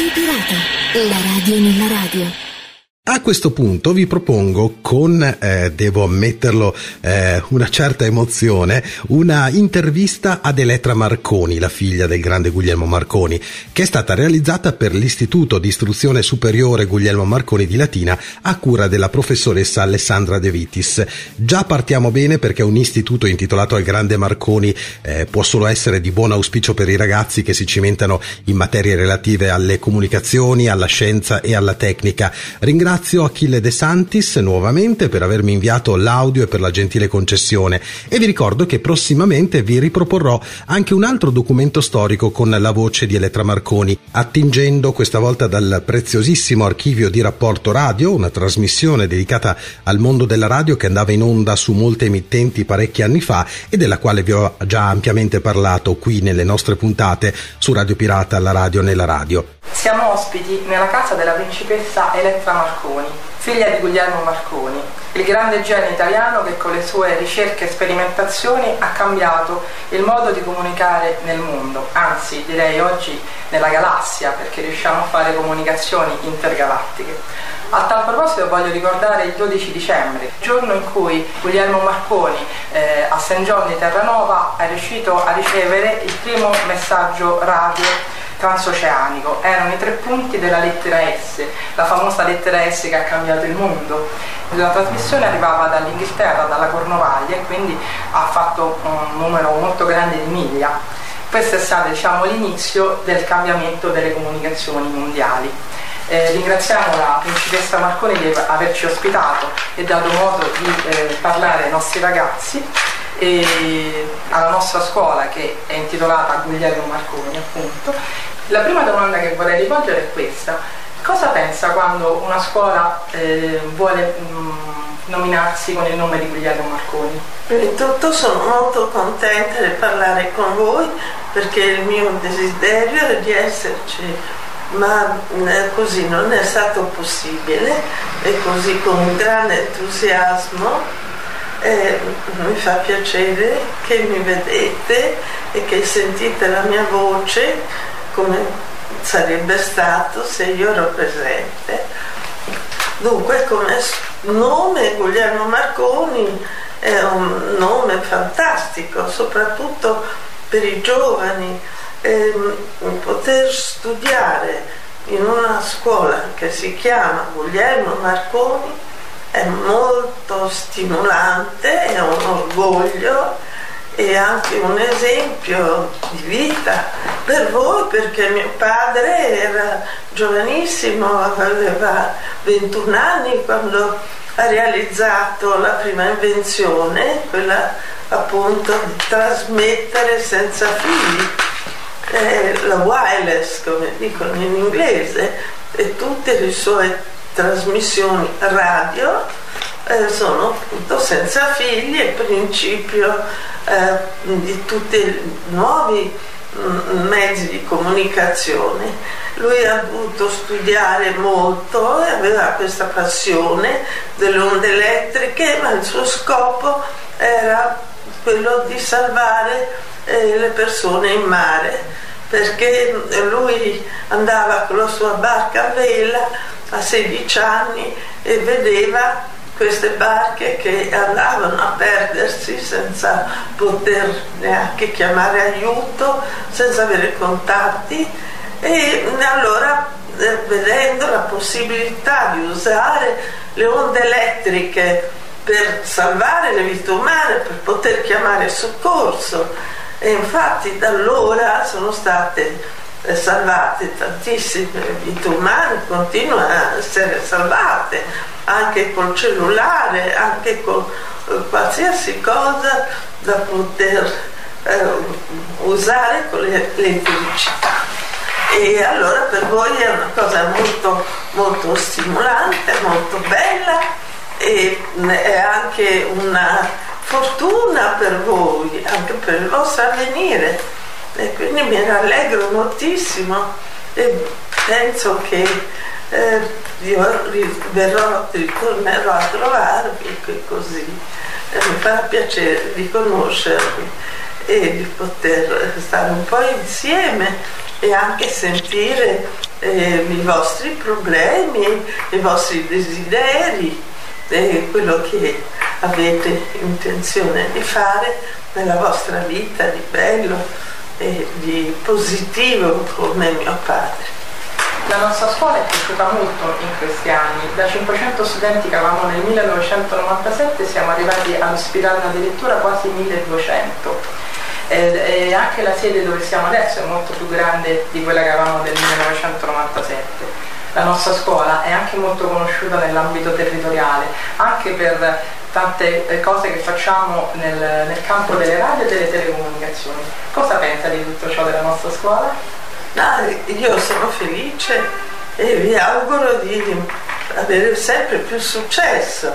Radio Pirata, la radio nella radio. A questo punto vi propongo con, eh, devo ammetterlo, eh, una certa emozione, una intervista ad Elettra Marconi, la figlia del grande Guglielmo Marconi, che è stata realizzata per l'Istituto di Istruzione Superiore Guglielmo Marconi di Latina a cura della professoressa Alessandra De Vitis. Già partiamo bene perché un istituto intitolato al grande Marconi eh, può solo essere di buon auspicio per i ragazzi che si cimentano in materie relative alle comunicazioni, alla scienza e alla tecnica. Ringrazio Ringrazio Achille De Santis nuovamente per avermi inviato l'audio e per la gentile concessione e vi ricordo che prossimamente vi riproporrò anche un altro documento storico con la voce di Elettra Marconi, attingendo questa volta dal preziosissimo archivio di rapporto radio, una trasmissione dedicata al mondo della radio che andava in onda su molte emittenti parecchi anni fa e della quale vi ho già ampiamente parlato qui nelle nostre puntate su Radio Pirata, la radio nella radio. Siamo ospiti nella casa della principessa Elettra Marconi, figlia di Guglielmo Marconi, il grande genio italiano che con le sue ricerche e sperimentazioni ha cambiato il modo di comunicare nel mondo, anzi direi oggi nella galassia perché riusciamo a fare comunicazioni intergalattiche. A tal proposito voglio ricordare il 12 dicembre, giorno in cui Guglielmo Marconi eh, a St. John di Terranova è riuscito a ricevere il primo messaggio radio transoceanico, erano i tre punti della lettera S, la famosa lettera S che ha cambiato il mondo. La trasmissione arrivava dall'Inghilterra, dalla Cornovaglia e quindi ha fatto un numero molto grande di miglia. Questo è stato diciamo, l'inizio del cambiamento delle comunicazioni mondiali. Eh, ringraziamo la principessa Marconi di averci ospitato e dato modo di eh, parlare ai nostri ragazzi e alla nostra scuola che è intitolata Guglielmo Marconi appunto la prima domanda che vorrei rivolgere è questa. Cosa pensa quando una scuola eh, vuole mh, mm, nominarsi con il nome di Guglielmo Marconi? Prima di tutto sono molto contenta di parlare con voi perché il mio desiderio è di esserci, ma eh, così non è stato possibile e così con grande entusiasmo eh, mi fa piacere che mi vedete e che sentite la mia voce come sarebbe stato se io ero presente. Dunque come nome Guglielmo Marconi è un nome fantastico, soprattutto per i giovani. E poter studiare in una scuola che si chiama Guglielmo Marconi è molto stimolante, è un orgoglio e anche un esempio di vita per voi perché mio padre era giovanissimo, aveva 21 anni quando ha realizzato la prima invenzione, quella appunto di trasmettere senza fili, eh, la wireless come dicono in inglese, e tutte le sue trasmissioni radio eh, sono appunto senza figli, il principio eh, di tutti i nuovi mm, mezzi di comunicazione. Lui ha dovuto studiare molto e aveva questa passione delle onde elettriche, ma il suo scopo era quello di salvare eh, le persone in mare, perché lui andava con la sua barca a vela a 16 anni e vedeva queste barche che andavano a perdersi senza poter neanche chiamare aiuto, senza avere contatti. E allora eh, vedendo la possibilità di usare le onde elettriche per salvare le vite umane, per poter chiamare soccorso e infatti da allora sono state eh, salvate tantissime vite umane, continuano a essere salvate anche col cellulare, anche con eh, qualsiasi cosa da poter eh, usare con l'elettricità. E allora per voi è una cosa molto, molto stimolante, molto bella e è anche una fortuna per voi, anche per il vostro avvenire. E quindi mi rallegro moltissimo e penso che eh, io verrò, ritornerò a trovarvi così eh, mi fa piacere di conoscervi e di poter stare un po' insieme e anche sentire eh, i vostri problemi, i vostri desideri, eh, quello che avete intenzione di fare nella vostra vita di bello e di positivo come mio padre. La nostra scuola è cresciuta molto in questi anni, da 500 studenti che avevamo nel 1997 siamo arrivati a ispirarne addirittura quasi 1200 e anche la sede dove siamo adesso è molto più grande di quella che avevamo nel 1997 la nostra scuola è anche molto conosciuta nell'ambito territoriale, anche per tante eh, cose che facciamo nel, nel, campo delle radio e delle telecomunicazioni. Cosa pensa di tutto ciò della nostra scuola? No, io sono felice e vi auguro di avere sempre più successo,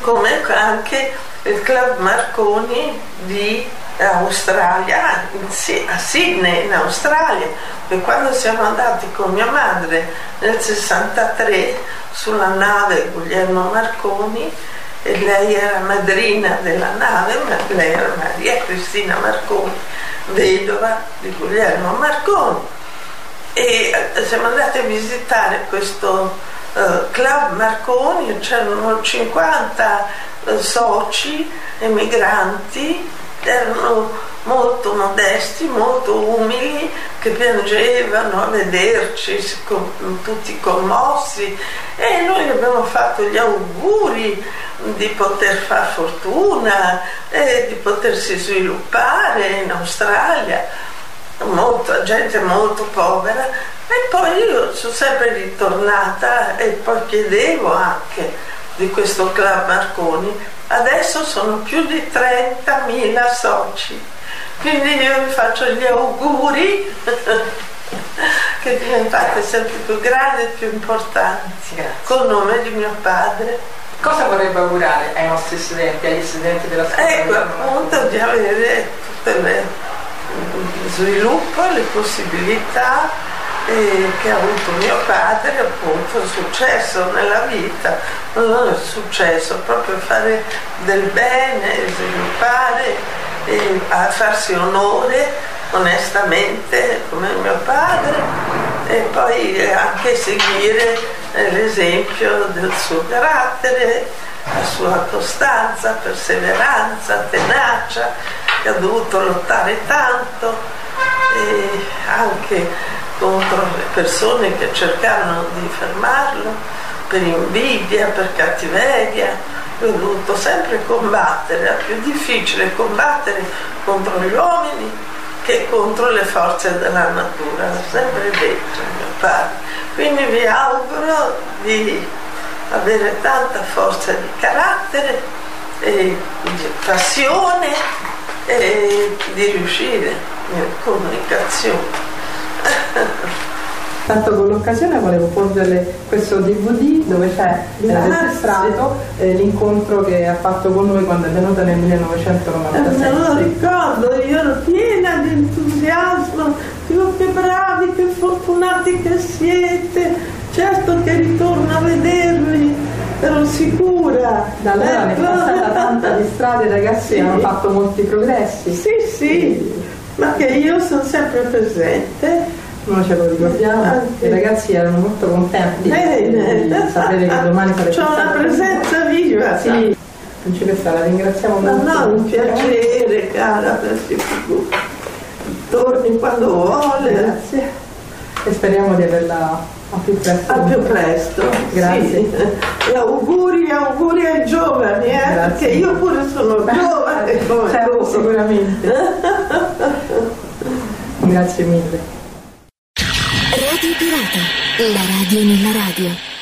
come anche il Club Marconi di Australia, a Sydney in Australia, e quando siamo andati con mia madre nel 63 sulla nave Guglielmo Marconi lei era madrina della nave, ma lei era Maria Cristina Marconi, vedova di Guglielmo Marconi. E eh, siamo andati a visitare questo uh, club Marconi, c'erano 50 uh, soci emigranti erano molto modesti, molto umili, che piangevano a vederci tutti commossi. E noi abbiamo fatto gli auguri di poter far fortuna e di potersi sviluppare in Australia, molta gente molto povera. E poi io sono sempre ritornata e poi chiedevo anche di questo club Marconi adesso sono più di 30.000 soci, quindi io vi faccio gli auguri che diventate sempre più grandi e più importanti, Grazie. col nome di mio padre. Cosa vorrebbe augurare ai nostri studenti, agli studenti della scuola? Ecco, appunto di avere tutte le sviluppo, le possibilità eh, che ha avuto mio padre appunto il successo nella vita, non è successo, proprio fare del bene, sviluppare, eh, a farsi onore onestamente come mio padre e poi anche seguire eh, l'esempio del suo carattere, la sua costanza, perseveranza, tenacia, che ha dovuto lottare tanto e anche contro le persone che cercavano di fermarlo per invidia, per cattiveria. Lui ha dovuto sempre combattere, era più difficile combattere contro gli uomini che contro le forze della natura, l'ha sempre detto mio padre. Quindi vi auguro di avere tanta forza di carattere e di passione e di riuscire nella comunicazione. Tanto con l'occasione volevo porgerle questo DVD dove c'è registrato eh, l'incontro che ha fatto con noi quando è venuta nel 1997. Me lo ricordo, io ero piena di entusiasmo, dico che bravi, che fortunati che siete, certo che ritorno a vedervi, ero sicura. Da allora ecco. ne è passata tanta di strade, ragazzi sì. hanno fatto molti progressi. Sì, sì ma che io sono sempre presente. Noi ce lo ricordiamo, Anche. i ragazzi erano molto contenti Bene. di sapere che domani sarebbe C'è una presenza viva. Sì, principessa, la ringraziamo no, molto. No, un piacere, cara, torni quando vuole. Grazie. E speriamo di averla a più presto. A più presto. Grazie. Sì. E auguri, auguri ai giovani, eh? perché io pure sono giovane come certo, sicuramente. Grazie mille. Radio Pirata, la radio nella radio.